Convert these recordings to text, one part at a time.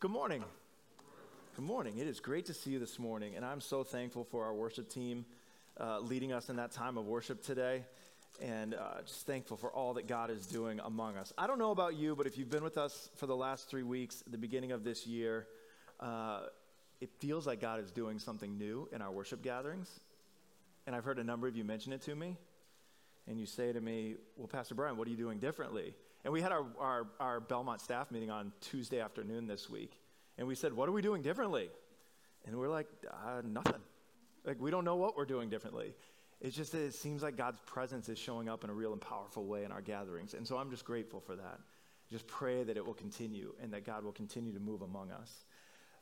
Good morning. Good morning. It is great to see you this morning, and I'm so thankful for our worship team uh, leading us in that time of worship today, and uh, just thankful for all that God is doing among us. I don't know about you, but if you've been with us for the last three weeks, the beginning of this year, uh, it feels like God is doing something new in our worship gatherings, and I've heard a number of you mention it to me. And you say to me, Well, Pastor Brian, what are you doing differently? And we had our, our, our Belmont staff meeting on Tuesday afternoon this week. And we said, What are we doing differently? And we're like, uh, Nothing. Like, we don't know what we're doing differently. It's just that it seems like God's presence is showing up in a real and powerful way in our gatherings. And so I'm just grateful for that. Just pray that it will continue and that God will continue to move among us.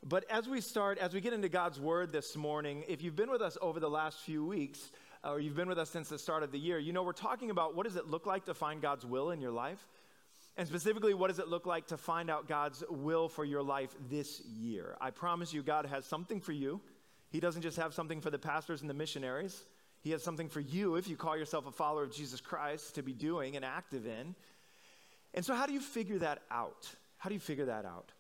But as we start, as we get into God's word this morning, if you've been with us over the last few weeks, or you've been with us since the start of the year, you know we're talking about what does it look like to find God's will in your life? And specifically, what does it look like to find out God's will for your life this year? I promise you, God has something for you. He doesn't just have something for the pastors and the missionaries, He has something for you, if you call yourself a follower of Jesus Christ, to be doing and active in. And so, how do you figure that out? How do you figure that out?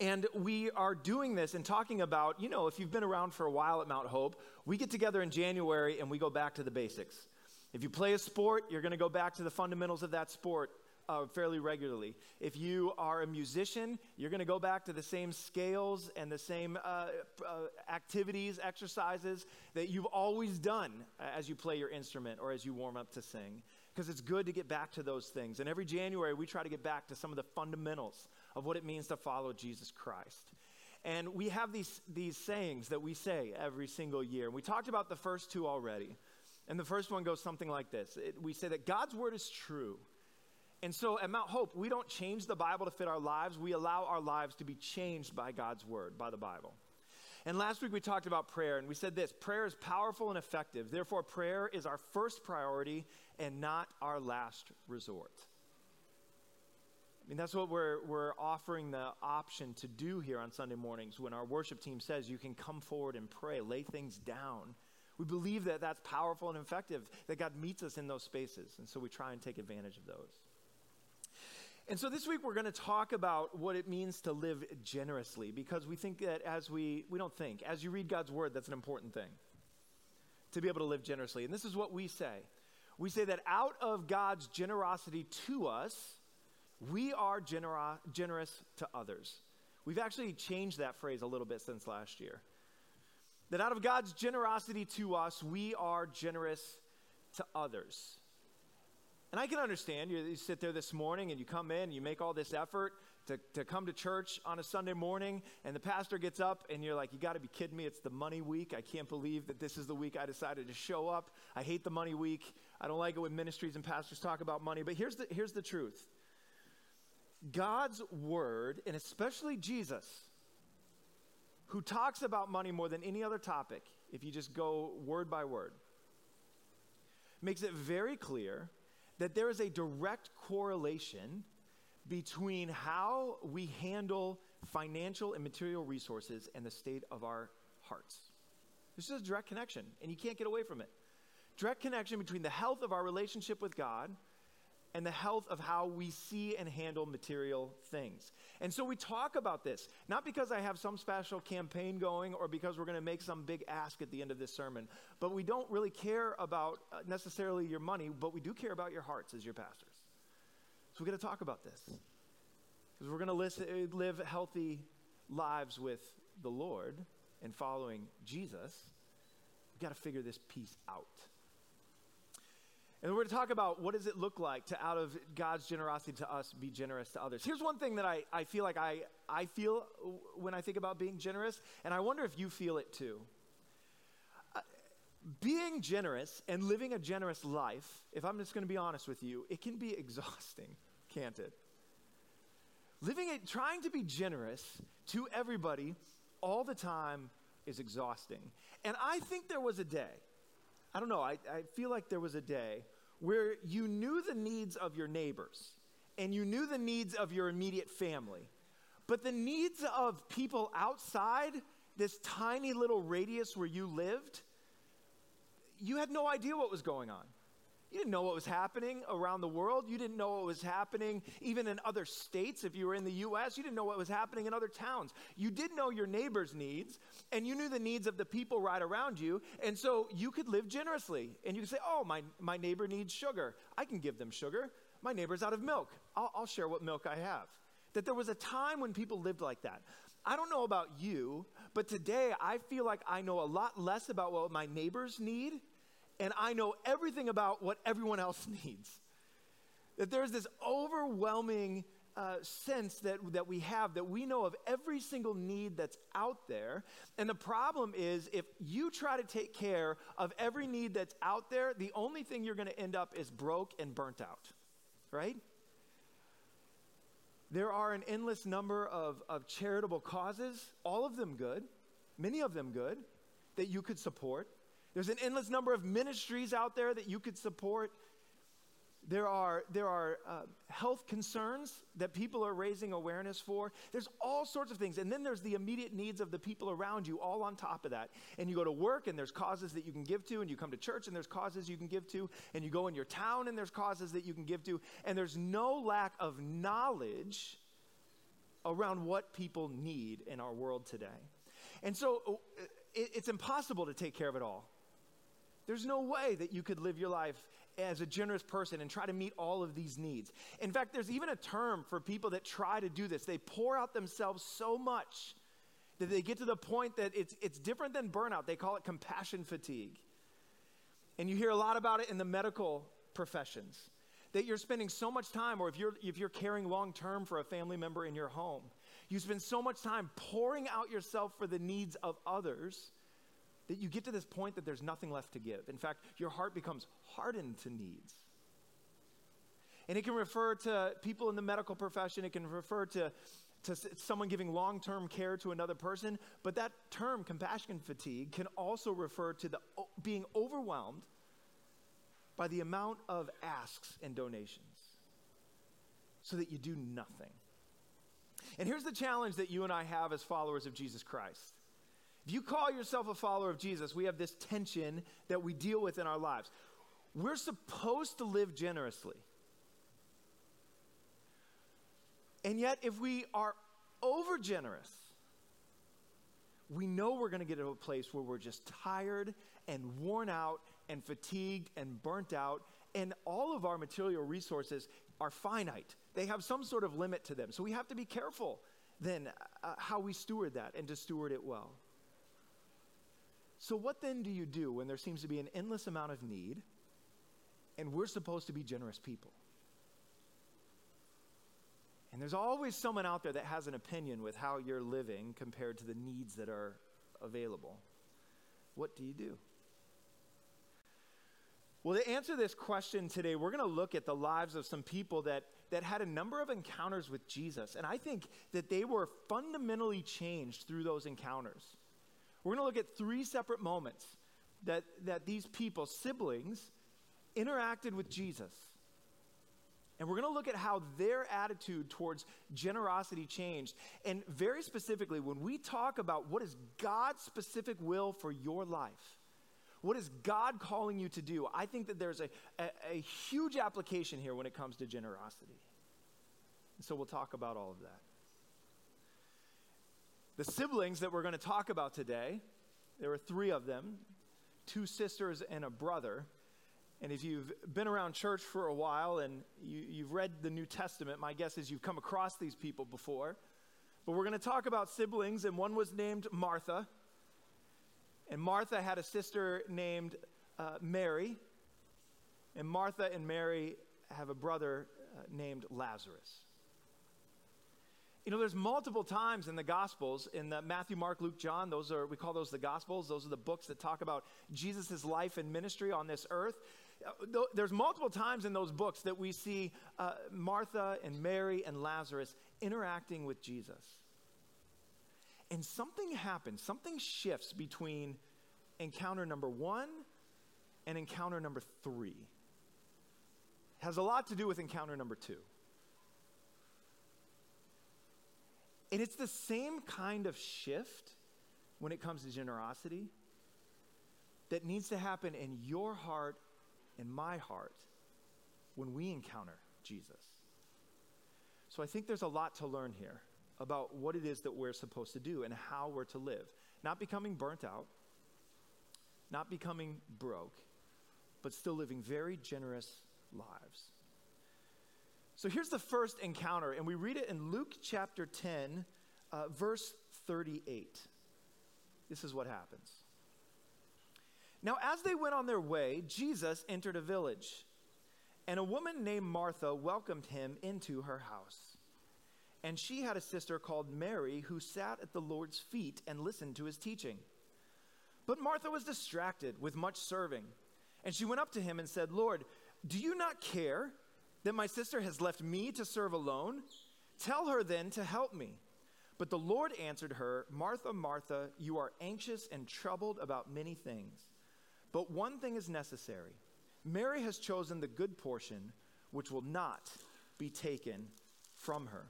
And we are doing this and talking about, you know, if you've been around for a while at Mount Hope, we get together in January and we go back to the basics. If you play a sport, you're going to go back to the fundamentals of that sport uh, fairly regularly. If you are a musician, you're going to go back to the same scales and the same uh, uh, activities, exercises that you've always done as you play your instrument or as you warm up to sing. Because it's good to get back to those things. And every January, we try to get back to some of the fundamentals of what it means to follow Jesus Christ. And we have these, these sayings that we say every single year. We talked about the first two already. And the first one goes something like this it, We say that God's word is true and so at Mount Hope, we don't change the Bible to fit our lives. We allow our lives to be changed by God's word, by the Bible. And last week we talked about prayer, and we said this prayer is powerful and effective. Therefore, prayer is our first priority and not our last resort. I mean, that's what we're, we're offering the option to do here on Sunday mornings when our worship team says you can come forward and pray, lay things down. We believe that that's powerful and effective, that God meets us in those spaces. And so we try and take advantage of those. And so this week we're going to talk about what it means to live generously because we think that as we, we don't think, as you read God's word, that's an important thing to be able to live generously. And this is what we say we say that out of God's generosity to us, we are genera- generous to others. We've actually changed that phrase a little bit since last year. That out of God's generosity to us, we are generous to others. And I can understand you, you, sit there this morning and you come in you make all this effort to, to come to church on a Sunday morning, and the pastor gets up and you're like, You got to be kidding me. It's the money week. I can't believe that this is the week I decided to show up. I hate the money week. I don't like it when ministries and pastors talk about money. But here's the, here's the truth God's word, and especially Jesus, who talks about money more than any other topic, if you just go word by word, makes it very clear that there is a direct correlation between how we handle financial and material resources and the state of our hearts. This is a direct connection, and you can't get away from it. Direct connection between the health of our relationship with God and the health of how we see and handle material things. And so we talk about this, not because I have some special campaign going or because we're going to make some big ask at the end of this sermon, but we don't really care about uh, necessarily your money, but we do care about your hearts as your pastors. So we got to talk about this. Because we're going to live healthy lives with the Lord and following Jesus, we've got to figure this piece out. And we're to talk about what does it look like to, out of God's generosity to us, be generous to others. Here's one thing that I, I feel like I, I feel when I think about being generous, and I wonder if you feel it too. Uh, being generous and living a generous life, if I'm just going to be honest with you, it can be exhausting, can't it? Living it, trying to be generous to everybody all the time is exhausting. And I think there was a day I don't know, I, I feel like there was a day where you knew the needs of your neighbors and you knew the needs of your immediate family, but the needs of people outside this tiny little radius where you lived, you had no idea what was going on. You didn't know what was happening around the world. You didn't know what was happening even in other states. If you were in the U.S., you didn't know what was happening in other towns. You did know your neighbor's needs, and you knew the needs of the people right around you. And so you could live generously. And you could say, Oh, my, my neighbor needs sugar. I can give them sugar. My neighbor's out of milk. I'll, I'll share what milk I have. That there was a time when people lived like that. I don't know about you, but today I feel like I know a lot less about what my neighbors need and I know everything about what everyone else needs. That there's this overwhelming uh, sense that, that we have that we know of every single need that's out there. And the problem is, if you try to take care of every need that's out there, the only thing you're going to end up is broke and burnt out, right? There are an endless number of, of charitable causes, all of them good, many of them good, that you could support. There's an endless number of ministries out there that you could support. There are, there are uh, health concerns that people are raising awareness for. There's all sorts of things. And then there's the immediate needs of the people around you, all on top of that. And you go to work, and there's causes that you can give to. And you come to church, and there's causes you can give to. And you go in your town, and there's causes that you can give to. And there's no lack of knowledge around what people need in our world today. And so uh, it, it's impossible to take care of it all. There's no way that you could live your life as a generous person and try to meet all of these needs. In fact, there's even a term for people that try to do this. They pour out themselves so much that they get to the point that it's, it's different than burnout. They call it compassion fatigue. And you hear a lot about it in the medical professions. That you're spending so much time, or if you're, if you're caring long term for a family member in your home, you spend so much time pouring out yourself for the needs of others that you get to this point that there's nothing left to give. In fact, your heart becomes hardened to needs. And it can refer to people in the medical profession, it can refer to, to someone giving long term care to another person. But that term, compassion fatigue, can also refer to the, being overwhelmed by the amount of asks and donations so that you do nothing. And here's the challenge that you and I have as followers of Jesus Christ if you call yourself a follower of Jesus, we have this tension that we deal with in our lives. We're supposed to live generously. And yet, if we are over generous, we know we're going to get to a place where we're just tired and worn out and fatigued and burnt out, and all of our material resources are finite. They have some sort of limit to them. So we have to be careful then uh, how we steward that and to steward it well. So, what then do you do when there seems to be an endless amount of need and we're supposed to be generous people? And there's always someone out there that has an opinion with how you're living compared to the needs that are available. What do you do? Well, to answer this question today, we're going to look at the lives of some people that, that had a number of encounters with Jesus. And I think that they were fundamentally changed through those encounters. We're going to look at three separate moments that, that these people, siblings, interacted with Jesus. And we're going to look at how their attitude towards generosity changed. And very specifically, when we talk about what is God's specific will for your life, what is God calling you to do, I think that there's a, a, a huge application here when it comes to generosity. So we'll talk about all of that. The siblings that we're going to talk about today, there were three of them two sisters and a brother. And if you've been around church for a while and you, have read the New Testament, my guess is you've come across these people before. But we're going to talk about siblings, and one was named Martha. And Martha had a sister named uh, Mary. And Martha and Mary have a brother uh, named Lazarus. You know, there's multiple times in the Gospels, in the Matthew, Mark, Luke, John, those are, we call those the Gospels. Those are the books that talk about Jesus' life and ministry on this earth. Uh, there's multiple times in those books that we see uh, Martha and Mary and Lazarus interacting with Jesus. And something happens, something shifts between encounter number one and encounter number three. It has a lot to do with encounter number two. And it's the same kind of shift when it comes to generosity that needs to happen in your heart in my heart when we encounter Jesus. So I think there's a lot to learn here about what it is that we're supposed to do and how we're to live. Not becoming burnt out, not becoming broke, but still living very generous lives. So here's the first encounter, and we read it in Luke chapter 10, uh, verse 38. This is what happens. Now, as they went on their way, Jesus entered a village, and a woman named Martha welcomed him into her house. And she had a sister called Mary who sat at the Lord's feet and listened to his teaching. But Martha was distracted with much serving. And she went up to him and said, Lord, do you not care that my sister has left me to serve alone? Tell her then to help me. But the Lord answered her, Martha, Martha, you are anxious and troubled about many things. But one thing is necessary. Mary has chosen the good portion, which will not be taken from her.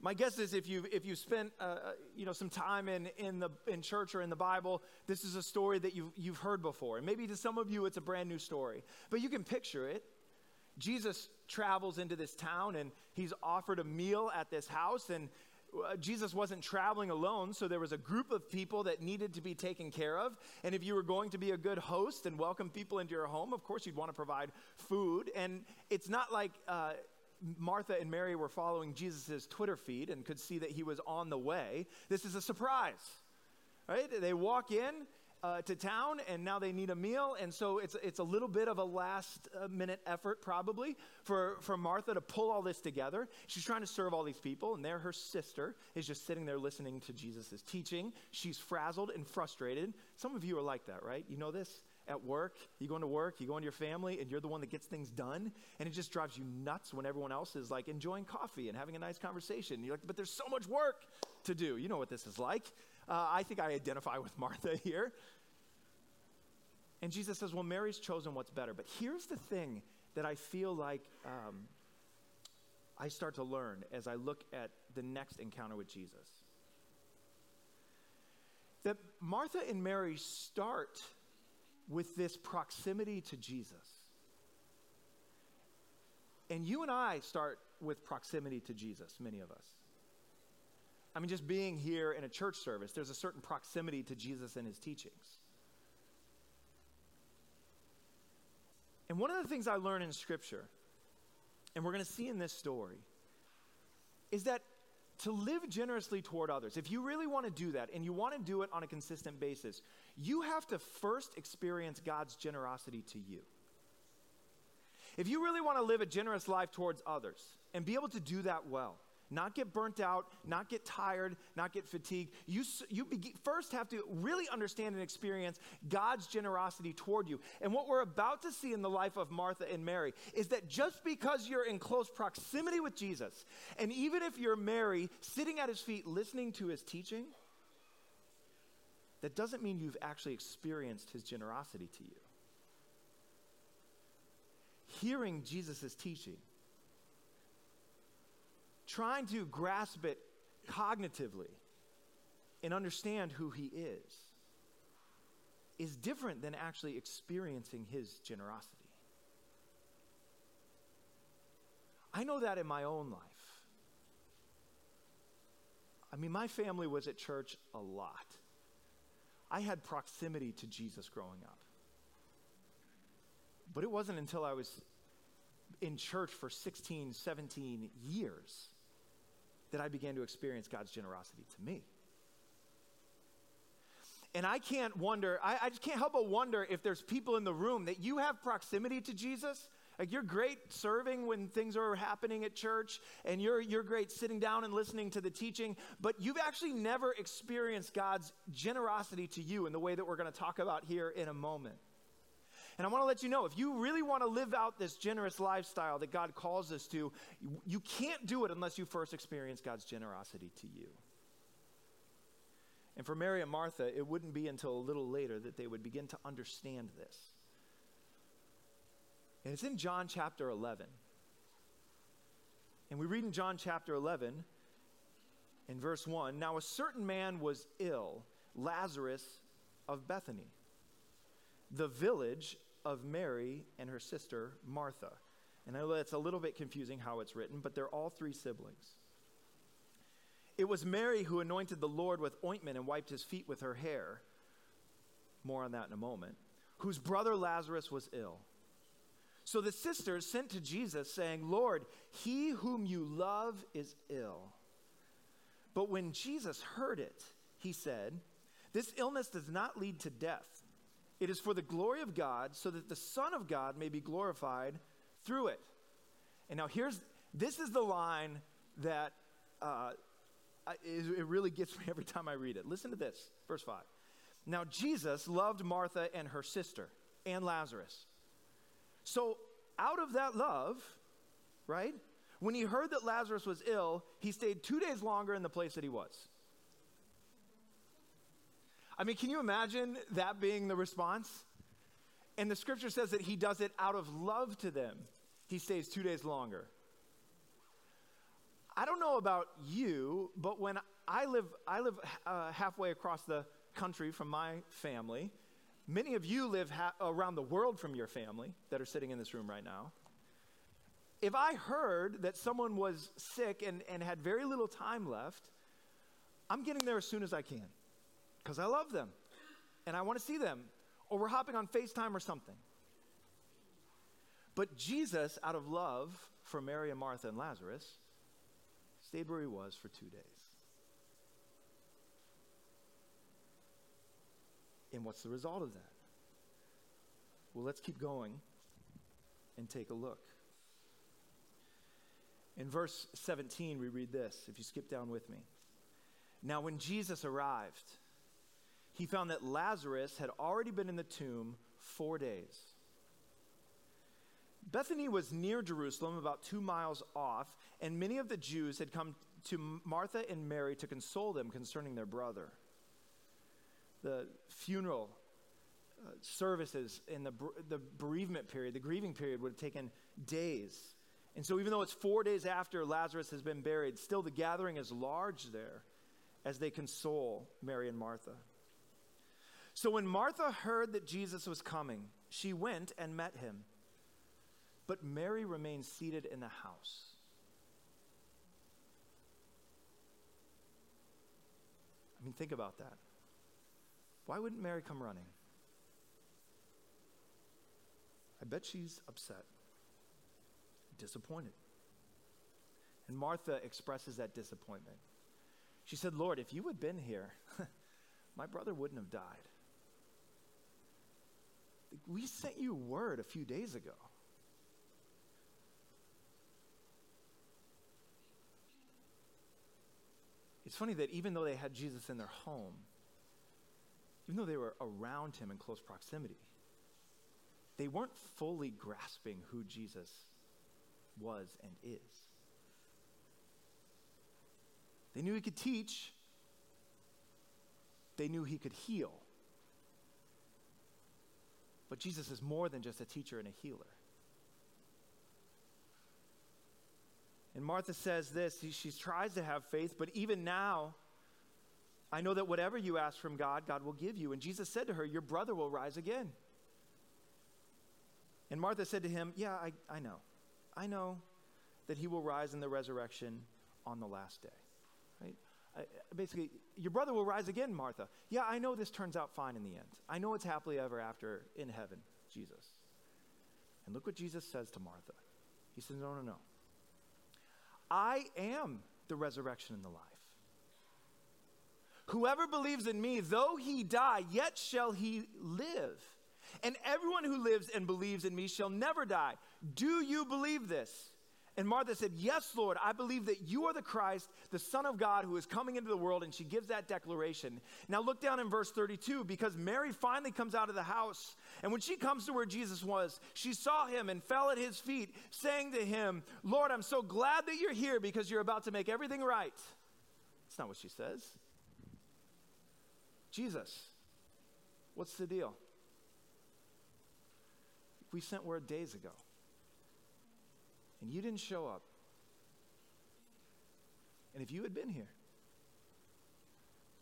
My guess is if you've, if you've spent uh, uh, you know, some time in, in, the, in church or in the Bible, this is a story that you've, you've heard before. And maybe to some of you, it's a brand new story. But you can picture it. Jesus travels into this town and he's offered a meal at this house. And uh, Jesus wasn't traveling alone, so there was a group of people that needed to be taken care of. And if you were going to be a good host and welcome people into your home, of course, you'd want to provide food. And it's not like uh, Martha and Mary were following Jesus' Twitter feed and could see that he was on the way. This is a surprise, right? They walk in uh, to town and now they need a meal. And so it's, it's a little bit of a last uh, minute effort, probably, for, for Martha to pull all this together. She's trying to serve all these people, and there her sister is just sitting there listening to Jesus' teaching. She's frazzled and frustrated. Some of you are like that, right? You know this? at work, you go into work, you go into your family, and you're the one that gets things done, and it just drives you nuts when everyone else is like enjoying coffee and having a nice conversation. You're like, but there's so much work to do. You know what this is like. Uh, I think I identify with Martha here. And Jesus says, well, Mary's chosen what's better. But here's the thing that I feel like um, I start to learn as I look at the next encounter with Jesus. That Martha and Mary start with this proximity to Jesus. And you and I start with proximity to Jesus, many of us. I mean, just being here in a church service, there's a certain proximity to Jesus and his teachings. And one of the things I learn in Scripture, and we're going to see in this story, is that to live generously toward others, if you really want to do that and you want to do it on a consistent basis, you have to first experience God's generosity to you. If you really want to live a generous life towards others and be able to do that well, not get burnt out, not get tired, not get fatigued. You, you first have to really understand and experience God's generosity toward you. And what we're about to see in the life of Martha and Mary is that just because you're in close proximity with Jesus, and even if you're Mary sitting at his feet listening to his teaching, that doesn't mean you've actually experienced his generosity to you. Hearing Jesus' teaching trying to grasp it cognitively and understand who he is is different than actually experiencing his generosity. I know that in my own life. I mean, my family was at church a lot. I had proximity to Jesus growing up. But it wasn't until I was in church for 16, 17 years that I began to experience God's generosity to me. And I can't wonder, I, I, just can't help but wonder if there's people in the room that you have proximity to Jesus. Like you're great serving when things are happening at church, and you're, you're great sitting down and listening to the teaching, but you've actually never experienced God's generosity to you in the way that we're going to talk about here in a moment. And I want to let you know if you really want to live out this generous lifestyle that God calls us to, you can't do it unless you first experience God's generosity to you. And for Mary and Martha, it wouldn't be until a little later that they would begin to understand this. And it's in John chapter 11. And we read in John chapter 11, in verse 1 Now a certain man was ill, Lazarus of Bethany, the village of Mary and her sister Martha. And I know that's a little bit confusing how it's written, but they're all three siblings. It was Mary who anointed the Lord with ointment and wiped his feet with her hair. More on that in a moment. Whose brother Lazarus was ill. So the sisters sent to Jesus, saying, Lord, he whom you love is ill. But when Jesus heard it, he said, This illness does not lead to death. It is for the glory of God, so that the Son of God may be glorified through it. And now here's this is the line that uh, it really gets me every time I read it. Listen to this, verse 5. Now Jesus loved Martha and her sister and Lazarus. So out of that love, right? When he heard that Lazarus was ill, he stayed two days longer in the place that he was. I mean, can you imagine that being the response? And the scripture says that he does it out of love to them. He stays two days longer. I don't know about you, but when I live, I live uh, halfway across the country from my family. Many of you live ha- around the world from your family that are sitting in this room right now. If I heard that someone was sick and, and had very little time left, I'm getting there as soon as I can because I love them and I want to see them, or we're hopping on FaceTime or something. But Jesus, out of love for Mary and Martha and Lazarus, stayed where he was for two days. And what's the result of that? Well, let's keep going and take a look. In verse 17, we read this, if you skip down with me. Now, when Jesus arrived, he found that Lazarus had already been in the tomb four days. Bethany was near Jerusalem, about two miles off, and many of the Jews had come to Martha and Mary to console them concerning their brother. The funeral uh, services in the, the bereavement period, the grieving period, would have taken days. And so, even though it's four days after Lazarus has been buried, still the gathering is large there as they console Mary and Martha. So, when Martha heard that Jesus was coming, she went and met him. But Mary remained seated in the house. I mean, think about that. Why wouldn't Mary come running? I bet she's upset, disappointed. And Martha expresses that disappointment. She said, Lord, if you had been here, my brother wouldn't have died. We sent you word a few days ago. It's funny that even though they had Jesus in their home, even though they were around him in close proximity, they weren't fully grasping who Jesus was and is. They knew he could teach, they knew he could heal. But Jesus is more than just a teacher and a healer. And Martha says this she tries to have faith, but even now, I know that whatever you ask from God, God will give you. And Jesus said to her, Your brother will rise again. And Martha said to him, Yeah, I, I know. I know that he will rise in the resurrection on the last day. Right? Basically, your brother will rise again, Martha. Yeah, I know this turns out fine in the end. I know it's happily ever after in heaven, Jesus. And look what Jesus says to Martha. He says, No, no, no. I am the resurrection and the life. Whoever believes in me, though he die, yet shall he live. And everyone who lives and believes in me shall never die. Do you believe this? And Martha said, Yes, Lord, I believe that you are the Christ, the Son of God, who is coming into the world. And she gives that declaration. Now look down in verse 32 because Mary finally comes out of the house. And when she comes to where Jesus was, she saw him and fell at his feet, saying to him, Lord, I'm so glad that you're here because you're about to make everything right. That's not what she says. Jesus, what's the deal? We sent word days ago and you didn't show up, and if you had been here,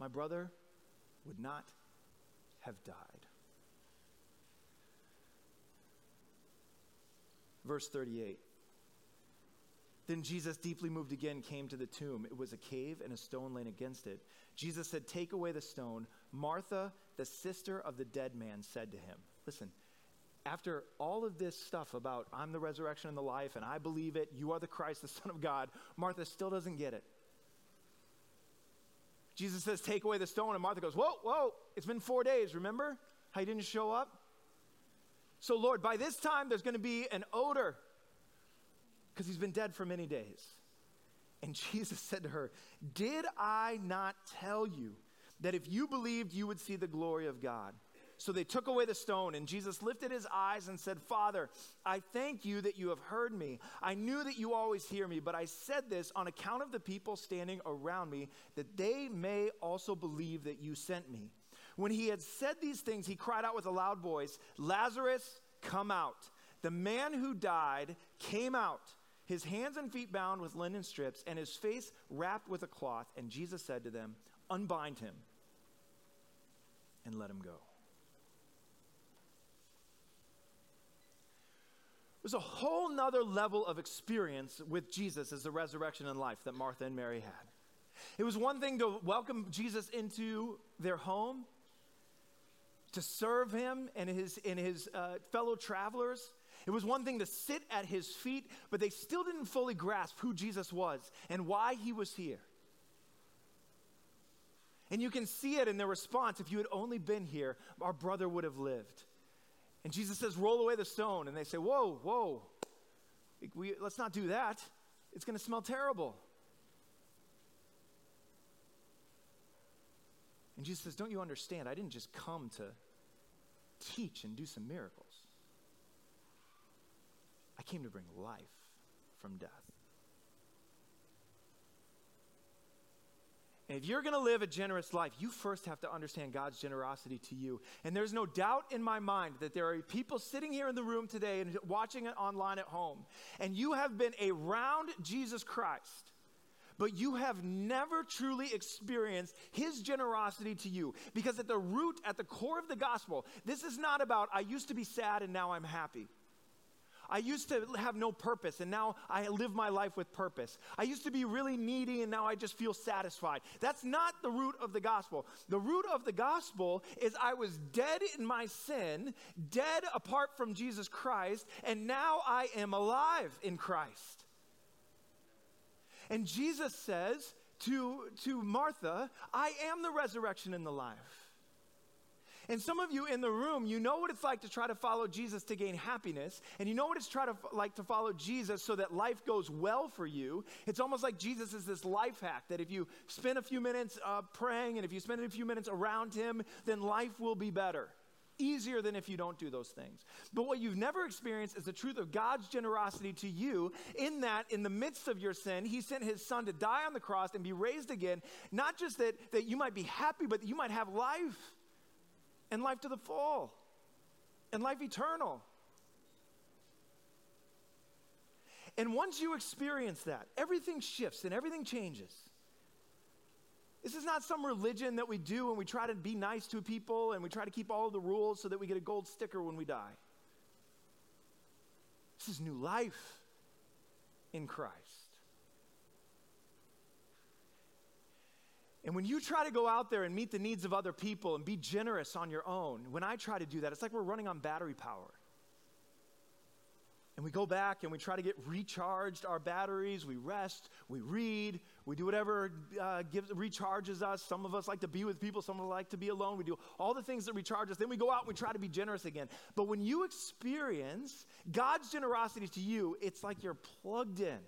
my brother would not have died. Verse 38. Then Jesus, deeply moved again, came to the tomb. It was a cave and a stone laying against it. Jesus said, Take away the stone. Martha, the sister of the dead man, said to him, Listen, after all of this stuff about I'm the resurrection and the life, and I believe it, you are the Christ, the Son of God, Martha still doesn't get it. Jesus says, Take away the stone. And Martha goes, Whoa, whoa, it's been four days. Remember how you didn't show up? So, Lord, by this time there's going to be an odor because he's been dead for many days. And Jesus said to her, Did I not tell you that if you believed, you would see the glory of God? So they took away the stone, and Jesus lifted his eyes and said, Father, I thank you that you have heard me. I knew that you always hear me, but I said this on account of the people standing around me, that they may also believe that you sent me. When he had said these things, he cried out with a loud voice, Lazarus, come out. The man who died came out his hands and feet bound with linen strips, and his face wrapped with a cloth. And Jesus said to them, Unbind him and let him go. There's a whole nother level of experience with Jesus as the resurrection and life that Martha and Mary had. It was one thing to welcome Jesus into their home, to serve him and his, and his uh, fellow travelers. It was one thing to sit at his feet, but they still didn't fully grasp who Jesus was and why he was here. And you can see it in their response. If you had only been here, our brother would have lived. And Jesus says, Roll away the stone. And they say, Whoa, whoa. We, let's not do that. It's going to smell terrible. And Jesus says, Don't you understand? I didn't just come to teach and do some miracles. I came to bring life from death. And if you're going to live a generous life, you first have to understand God's generosity to you. And there's no doubt in my mind that there are people sitting here in the room today and watching it online at home, and you have been around Jesus Christ but you have never truly experienced his generosity to you. Because at the root, at the core of the gospel, this is not about, I used to be sad and now I'm happy. I used to have no purpose and now I live my life with purpose. I used to be really needy and now I just feel satisfied. That's not the root of the gospel. The root of the gospel is I was dead in my sin, dead apart from Jesus Christ, and now I am alive in Christ. And Jesus says to, to Martha, I am the resurrection and the life. And some of you in the room, you know what it's like to try to follow Jesus to gain happiness, and you know what it's try to like to follow Jesus so that life goes well for you. It's almost like Jesus is this life hack that if you spend a few minutes uh, praying and if you spend a few minutes around Him, then life will be better. Easier than if you don't do those things. But what you've never experienced is the truth of God's generosity to you, in that in the midst of your sin, He sent His Son to die on the cross and be raised again. Not just that, that you might be happy, but that you might have life and life to the full and life eternal. And once you experience that, everything shifts and everything changes. This is not some religion that we do and we try to be nice to people and we try to keep all of the rules so that we get a gold sticker when we die. This is new life in Christ. And when you try to go out there and meet the needs of other people and be generous on your own, when I try to do that, it's like we're running on battery power. And we go back and we try to get recharged our batteries. We rest, we read, we do whatever uh, gives, recharges us. Some of us like to be with people, some of us like to be alone. We do all the things that recharge us. Then we go out and we try to be generous again. But when you experience God's generosity to you, it's like you're plugged in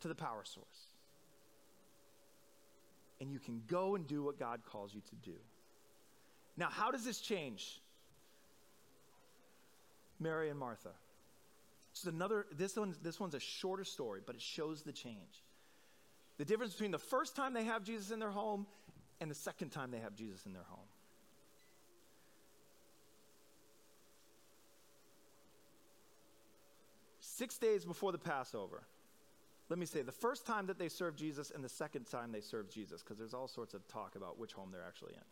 to the power source and you can go and do what God calls you to do. Now, how does this change Mary and Martha? This is another, this, one, this one's a shorter story, but it shows the change. The difference between the first time they have Jesus in their home and the second time they have Jesus in their home. Six days before the Passover, let me say the first time that they served Jesus and the second time they served Jesus, because there's all sorts of talk about which home they're actually in.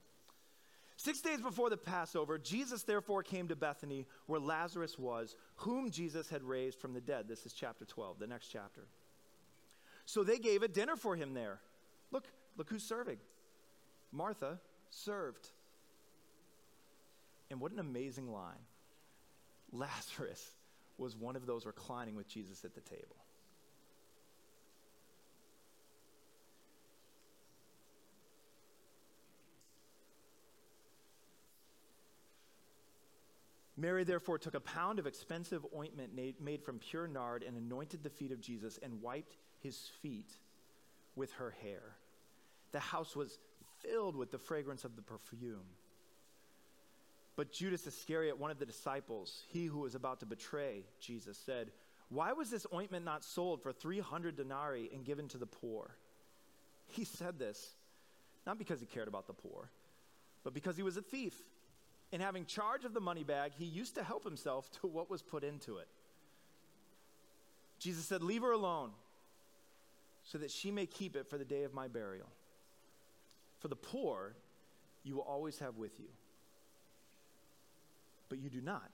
Six days before the Passover, Jesus therefore came to Bethany where Lazarus was, whom Jesus had raised from the dead. This is chapter 12, the next chapter. So they gave a dinner for him there. Look, look who's serving. Martha served. And what an amazing line. Lazarus was one of those reclining with Jesus at the table. Mary therefore took a pound of expensive ointment made from pure nard and anointed the feet of Jesus and wiped his feet with her hair. The house was filled with the fragrance of the perfume. But Judas Iscariot, one of the disciples, he who was about to betray Jesus, said, Why was this ointment not sold for 300 denarii and given to the poor? He said this not because he cared about the poor, but because he was a thief in having charge of the money bag, he used to help himself to what was put into it. Jesus said, Leave her alone so that she may keep it for the day of my burial. For the poor you will always have with you, but you do not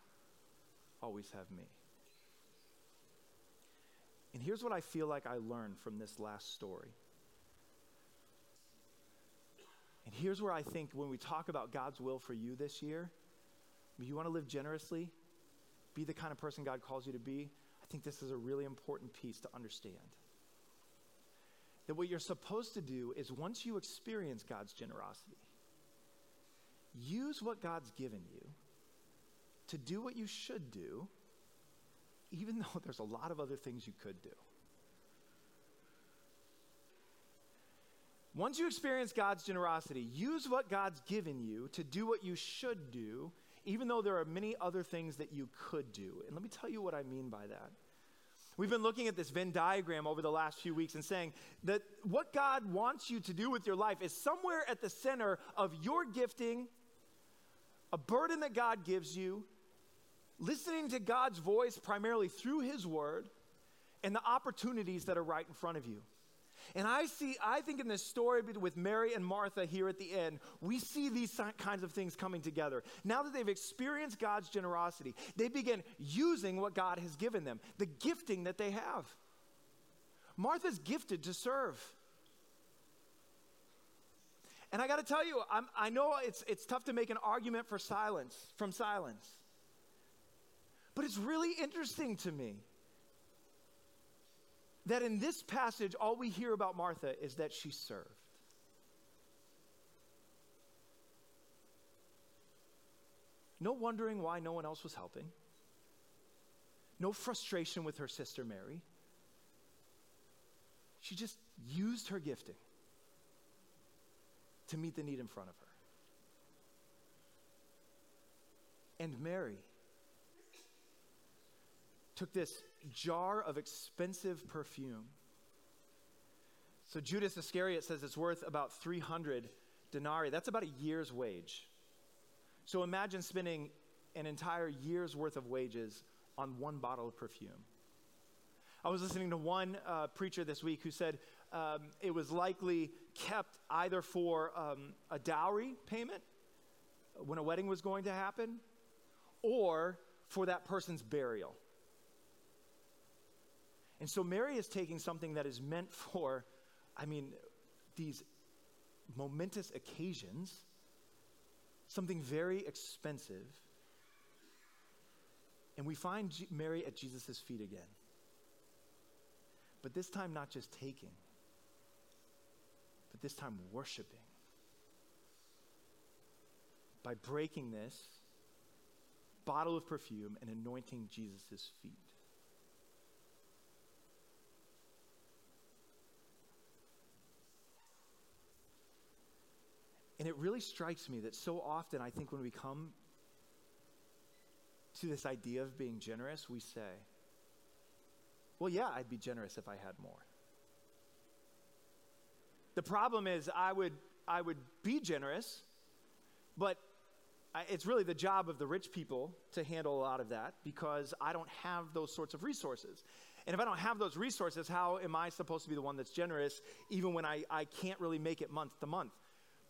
always have me. And here's what I feel like I learned from this last story and here's where I think when we talk about God's will for you this year, you want to live generously, be the kind of person God calls you to be, I think this is a really important piece to understand. That what you're supposed to do is once you experience God's generosity, use what God's given you to do what you should do, even though there's a lot of other things you could do. Once you experience God's generosity, use what God's given you to do what you should do, even though there are many other things that you could do. And let me tell you what I mean by that. We've been looking at this Venn diagram over the last few weeks and saying that what God wants you to do with your life is somewhere at the center of your gifting, a burden that God gives you, listening to God's voice primarily through His Word, and the opportunities that are right in front of you. And I see, I think in this story with Mary and Martha here at the end, we see these kinds of things coming together. Now that they've experienced God's generosity, they begin using what God has given them, the gifting that they have. Martha's gifted to serve. And I got to tell you, I'm, i know it's, it's tough to make an argument for silence, from silence. But it's really interesting to me that in this passage, all we hear about Martha is that she served. No wondering why no one else was helping. No frustration with her sister Mary. She just used her gifting to meet the need in front of her. And Mary took this jar of expensive perfume. So Judas Iscariot says it's worth about 300 denarii. That's about a year's wage. So imagine spending an entire year's worth of wages on one bottle of perfume. I was listening to one uh, preacher this week who said um, it was likely kept either for um, a dowry payment when a wedding was going to happen or for that person's burial. And so Mary is taking something that is meant for, I mean, these momentous occasions, something very expensive. And we find G- Mary at Jesus' feet again. But this time, not just taking, but this time worshiping. By breaking this bottle of perfume and anointing Jesus' feet. And it really strikes me that so often, I think, when we come to this idea of being generous, we say, well, yeah, I'd be generous if I had more. The problem is, I would, I would be generous, but I, it's really the job of the rich people to handle a lot of that because I don't have those sorts of resources. And if I don't have those resources, how am I supposed to be the one that's generous even when I, I can't really make it month to month?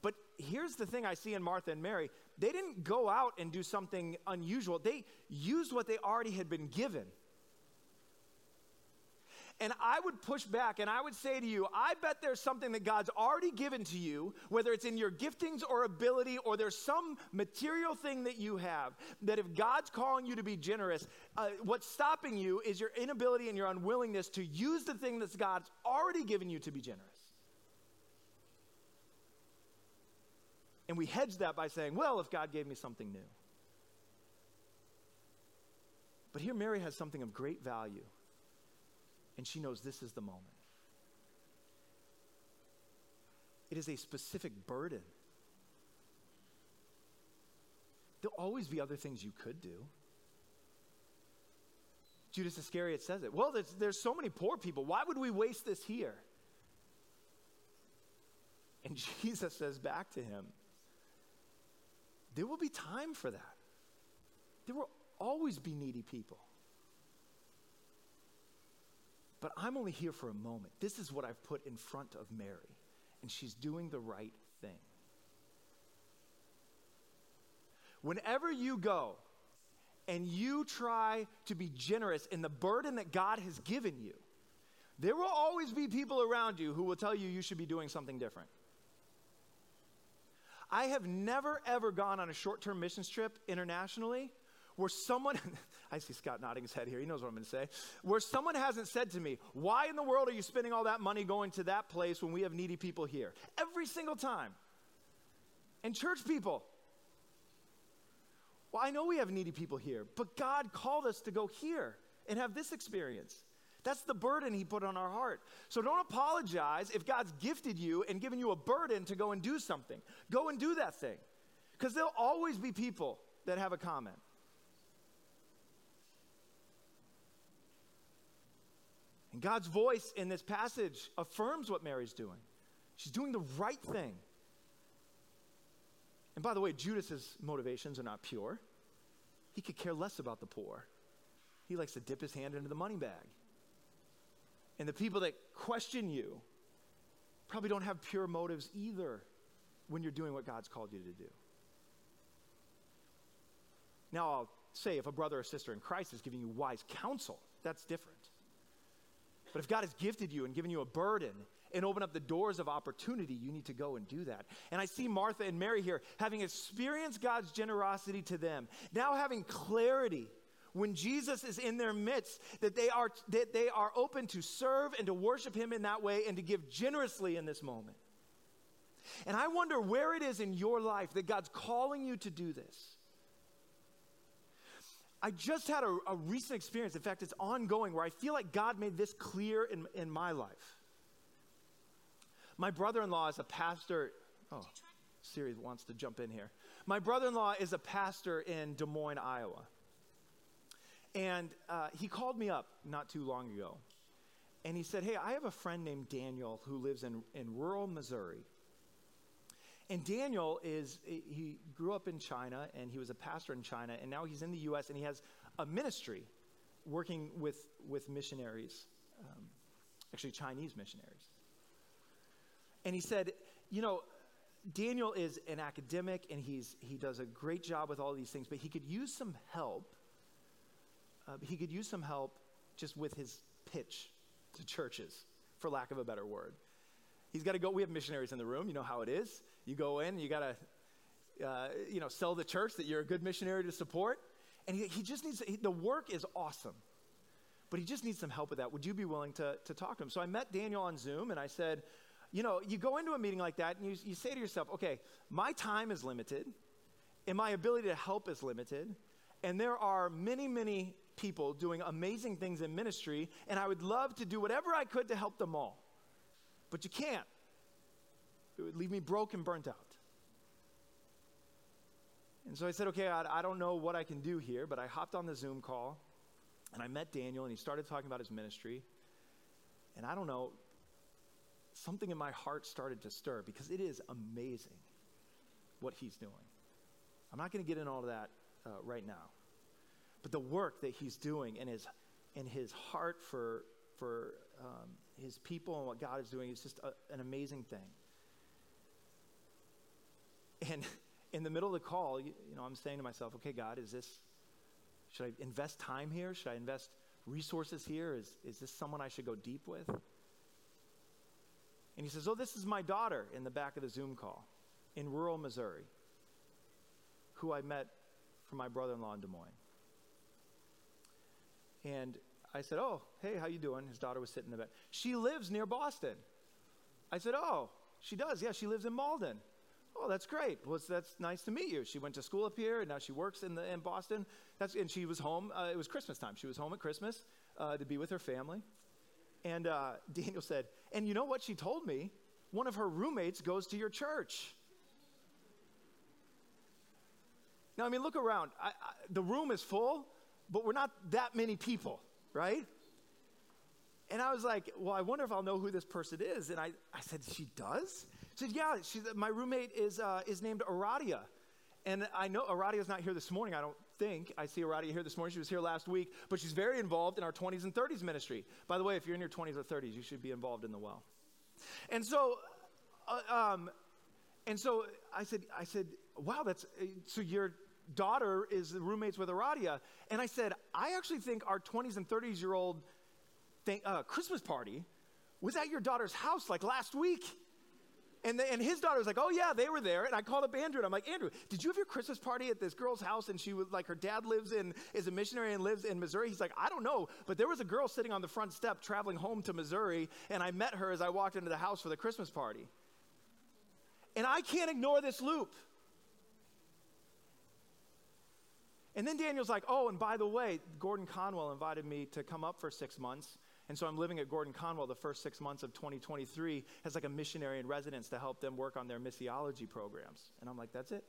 But here's the thing I see in Martha and Mary they didn't go out and do something unusual, they used what they already had been given. And I would push back and I would say to you, I bet there's something that God's already given to you, whether it's in your giftings or ability, or there's some material thing that you have, that if God's calling you to be generous, uh, what's stopping you is your inability and your unwillingness to use the thing that God's already given you to be generous. And we hedge that by saying, well, if God gave me something new. But here, Mary has something of great value and she knows this is the moment. It is a specific burden. There'll always be other things you could do. Judas Iscariot says it. Well, there's, there's so many poor people. Why would we waste this here? And Jesus says back to him, There will be time for that. There will always be needy people. But I'm only here for a moment. This is what I've put in front of Mary, and she's doing the right thing. Whenever you go and you try to be generous in the burden that God has given you, there will always be people around you who will tell you you should be doing something different. I have never, ever gone on a short term missions trip internationally where someone, I see Scott nodding his head here, he knows what I'm to say, where someone hasn't said to me, Why in the world are you spending all that money going to that place when we have needy people here? Every single time. And church people, well, I know we have needy people here, but God called us to go here and have this experience. That's the burden He put on our heart. So don't apologize if God's gifted you and given you a burden to go and do something. Go and do that thing. Because there'll always be people that have a comment. And God's voice in this passage affirms what Mary's doing. She's doing the right thing. And by the way, Judas's motivations are not pure. He could care less about the poor. He likes to dip his hand into the money bag. And the people that question you probably don't have pure motives either when you're doing what God's called you to do. Now, I'll say if a brother or sister in Christ is giving you wise counsel, that's different. But if God has gifted you and given you a burden and opened up the doors of opportunity, you need to go and do that. And I see Martha and Mary here having experienced God's generosity to them, now having clarity when Jesus is in their midst that they are that they are open to serve and to worship him in that way and to give generously in this moment. And I wonder where it is in your life that God's calling you to do this. I just had a, a, recent experience. In fact, it's ongoing where I feel like God made this clear in, in my life. My brother in law is a pastor. Oh, Siri wants to jump in here. My brother in law is a pastor in Des Moines, Iowa. And uh, he called me up not too long ago. And he said, Hey, I have a friend named Daniel who lives in, in rural Missouri. And Daniel is, he grew up in China and he was a pastor in China, and now he's in the US and he has a ministry working with, with missionaries, um, actually Chinese missionaries. And he said, You know, Daniel is an academic and he's, he does a great job with all these things, but he could use some help. Uh, he could use some help just with his pitch to churches, for lack of a better word. He's got to go. We have missionaries in the room. You know how it is. You go in, you got to, uh, you know, sell the church that you're a good missionary to support. And he, he just needs, he, the work is awesome, but he just needs some help with that. Would you be willing to, to talk to him? So I met Daniel on Zoom and I said, you know, you go into a meeting like that and you, you say to yourself, okay, my time is limited and my ability to help is limited. And there are many, many people doing amazing things in ministry, and I would love to do whatever I could to help them all but you can't. It would leave me broke and burnt out. And so I said, okay, I, I, don't know what I can do here, but I hopped on the Zoom call and I met Daniel and he started talking about his ministry. And I don't know, something in my heart started to stir because it is amazing what he's doing. I'm not going to get into all of that uh, right now. But the work that he's doing and his, and his heart for, for um, his people and what God is doing is just a, an amazing thing. And in the middle of the call, you, you know, I'm saying to myself, okay, God, is this, should I invest time here? Should I invest resources here? Is, is this someone I should go deep with? And he says, Oh, this is my daughter in the back of the Zoom call in rural Missouri, who I met from my brother in law in Des Moines. And I said, Oh, hey, how you doing? His daughter was sitting in the bed. She lives near Boston. I said, Oh, she does. Yeah, she lives in Malden. Oh, that's great. Well, that's nice to meet you. She went to school up here, and now she works in, the, in Boston. That's, and she was home. Uh, it was Christmas time. She was home at Christmas uh, to be with her family. And uh, Daniel said, And you know what she told me? One of her roommates goes to your church. Now, I mean, look around. I, I, the room is full, but we're not that many people, right? And I was like, well, I wonder if I'll know who this person is. And I, I said, she does? She said, yeah, she's, my roommate is, uh, is named Aradia. And I know Aradia's not here this morning, I don't think. I see Aradia here this morning. She was here last week, but she's very involved in our 20s and 30s ministry. By the way, if you're in your 20s or 30s, you should be involved in the well. And so, uh, um, and so I said, I said, wow, that's, uh, so your daughter is roommates with Aradia. And I said, I actually think our 20s and 30s year old uh, Christmas party was at your daughter's house like last week. And, the, and his daughter was like, oh yeah, they were there. And I called up Andrew and I'm like, Andrew, did you have your Christmas party at this girl's house? And she was like, her dad lives in, is a missionary and lives in Missouri. He's like, I don't know, but there was a girl sitting on the front step traveling home to Missouri. And I met her as I walked into the house for the Christmas party. And I can't ignore this loop. And then Daniel's like, oh, and by the way, Gordon Conwell invited me to come up for six months. And so I'm living at Gordon Conwell the first six months of 2023 as like a missionary in residence to help them work on their missiology programs. And I'm like, that's it.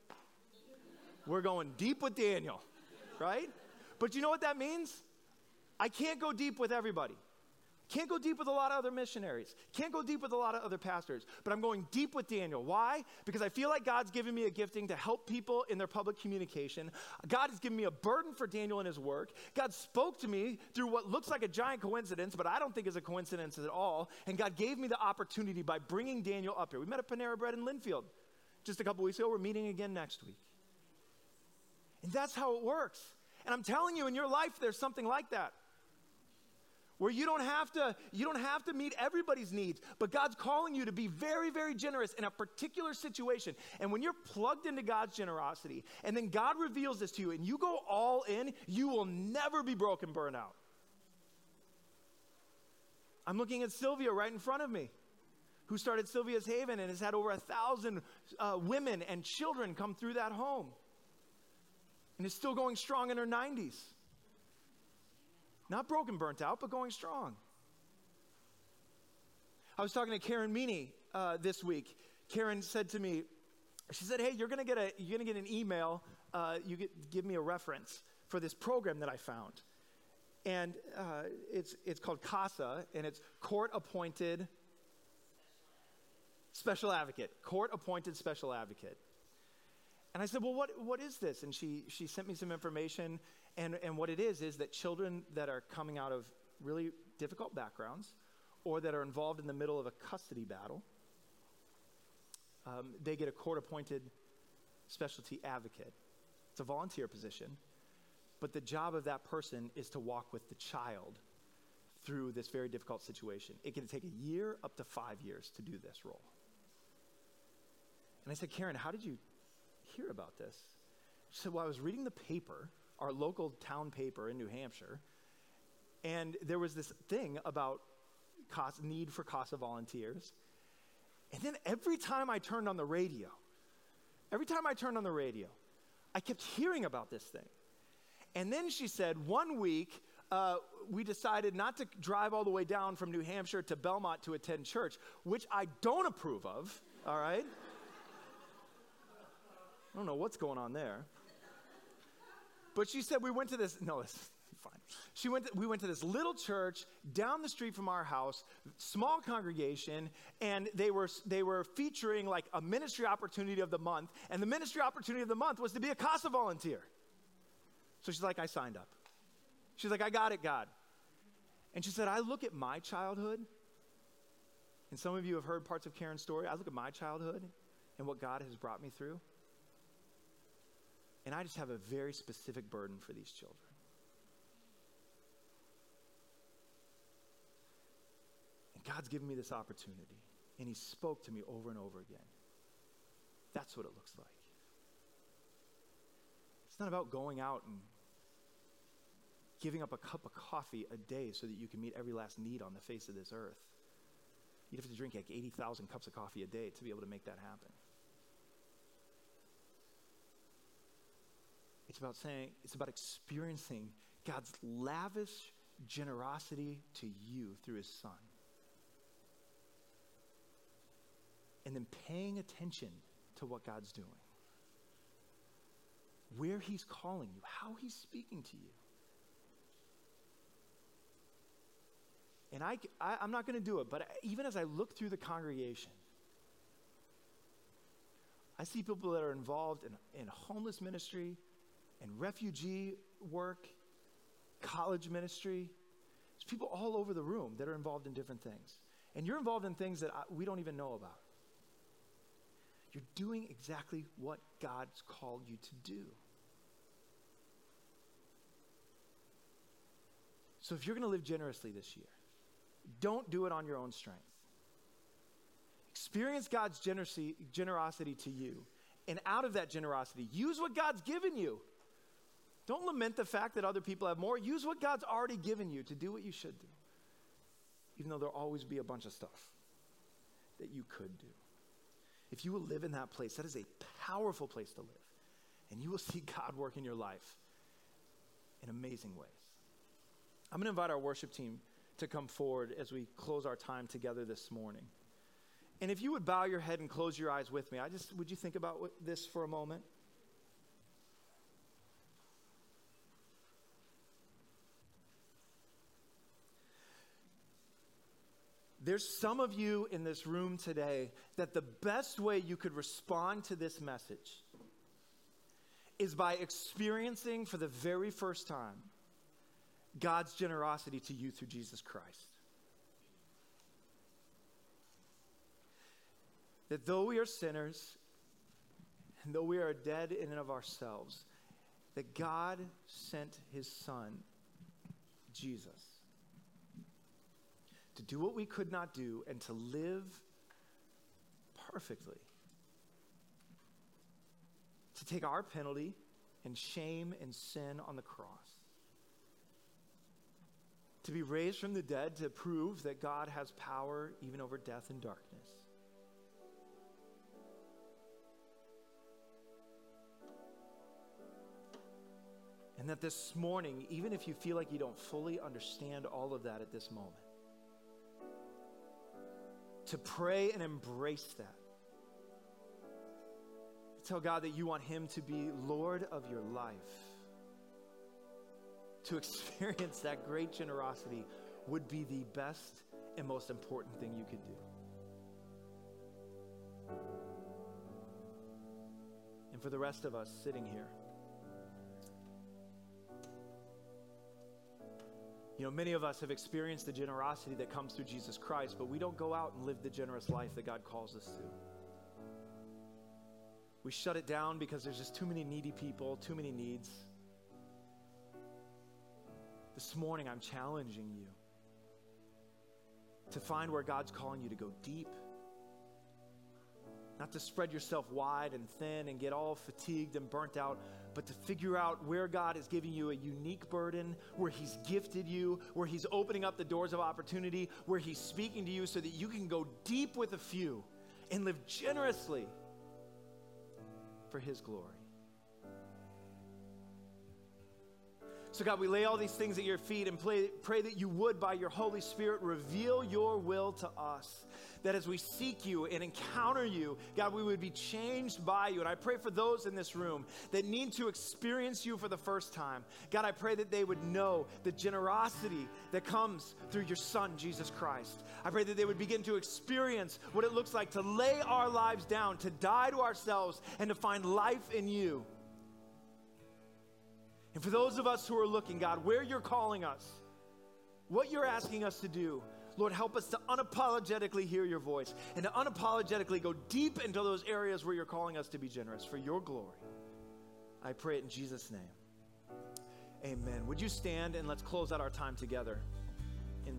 We're going deep with Daniel, right? But you know what that means? I can't go deep with everybody. Can't go deep with a lot of other missionaries. Can't go deep with a lot of other pastors. But I'm going deep with Daniel. Why? Because I feel like God's given me a gifting to help people in their public communication. God has given me a burden for Daniel and his work. God spoke to me through what looks like a giant coincidence, but I don't think is a coincidence at all. And God gave me the opportunity by bringing Daniel up here. We met at Panera Bread in Lynnfield just a couple weeks ago. We're meeting again next week. And that's how it works. And I'm telling you, in your life, there's something like that where you don't have to you don't have to meet everybody's needs but god's calling you to be very very generous in a particular situation. And when you're plugged into god's generosity and then god reveals this to you and you go all in you will never be broken burnout i'm looking at sylvia right in front of me who started sylvia's haven and has had over a thousand uh, women and children come through that home. And is still going strong in her 90s not broken, burnt out, but going strong. I was talking to Karen Meaney uh, this week. Karen said to me, she said, "Hey, you're gonna get a you're gonna get an email. Uh, you get, give me a reference for this program that I found, and uh, it's it's called CASA, and it's Court Appointed Special Advocate. Court Appointed Special Advocate. And I said, Well, what, what is this? And she, she sent me some information. And, and what it is, is that children that are coming out of really difficult backgrounds or that are involved in the middle of a custody battle, um, they get a court appointed specialty advocate. It's a volunteer position, but the job of that person is to walk with the child through this very difficult situation. It can take a year up to five years to do this role. And I said, Karen, how did you hear about this? She said, Well, I was reading the paper our local town paper in New Hampshire, and there was this thing about cost, need for CASA volunteers. And then every time I turned on the radio, every time I turned on the radio, I kept hearing about this thing. And then she said, one week, uh, we decided not to drive all the way down from New Hampshire to Belmont to attend church, which I don't approve of, all right? I don't know what's going on there. But she said we went to this, no, it's fine. She went, to, we went to this little church down the street from our house, small congregation, and they were, they were featuring like a ministry opportunity of the month. And the ministry opportunity of the month was to be a CASA volunteer. So she's like, I signed up. She's like, I got it, God. And she said, I look at my childhood, and some of you have heard parts of Karen's story. I look at my childhood and what God has brought me through. And I just have a very specific burden for these children. And God's given me this opportunity, and He spoke to me over and over again. That's what it looks like. It's not about going out and giving up a cup of coffee a day so that you can meet every last need on the face of this earth. You'd have to drink like 80,000 cups of coffee a day to be able to make that happen. It's about saying, it's about experiencing God's lavish generosity to you through his son. And then paying attention to what God's doing, where he's calling you, how he's speaking to you. And I, I, am not going to do it, but even as I look through the congregation, I see people that are involved in, in homeless ministry, and refugee work, college ministry. There's people all over the room that are involved in different things. And you're involved in things that I, we don't even know about. You're doing exactly what God's called you to do. So if you're going to live generously this year, don't do it on your own strength. Experience God's generosity, generosity to you. And out of that generosity, use what God's given you. Don't lament the fact that other people have more. Use what God's already given you to do what you should do, even though there'll always be a bunch of stuff that you could do. If you will live in that place, that is a powerful place to live. And you will see God work in your life in amazing ways. I'm going to invite our worship team to come forward as we close our time together this morning. And if you would bow your head and close your eyes with me, I just would you think about this for a moment? There's some of you in this room today that the best way you could respond to this message is by experiencing for the very first time God's generosity to you through Jesus Christ. That though we are sinners, and though we are dead in and of ourselves, that God sent his Son, Jesus, to do what we could not do and to live perfectly. To take our penalty and shame and sin on the cross. To be raised from the dead to prove that God has power even over death and darkness. And that this morning, even if you feel like you don't fully understand all of that at this moment, to pray and embrace that. Tell God that you want Him to be Lord of your life. To experience that great generosity would be the best and most important thing you could do. And for the rest of us sitting here, You know, many of us have experienced the generosity that comes through Jesus Christ, but we don't go out and live the generous life that God calls us to. We shut it down because there's just too many needy people, too many needs. This morning, I'm challenging you to find where God's calling you to go deep not to spread yourself wide and thin and get all fatigued and burnt out, but to figure out where God is giving you a unique burden, where He's gifted you, where He's opening up the doors of opportunity, where He's speaking to you so that you can go deep with a few and live generously for His glory. So, God, we lay all these things at your feet and pray, pray that you would, by your Holy Spirit, reveal your will to us that as we seek you and encounter you, God, we would be changed by you. And I pray for those in this room that need to experience you for the first time. God, I pray that they would know the generosity that comes through your Son, Jesus Christ. I pray that they would begin to experience what it looks like to lay our lives down, to die to ourselves, and to find life in you. And for those of us who are looking, God, where you're calling us, what you're asking us to do, Lord, help us to unapologetically hear your voice and to unapologetically go deep into those areas where you're calling us to be generous for your glory. I pray it in Jesus' name. Amen. Would you stand and let's close out our time together?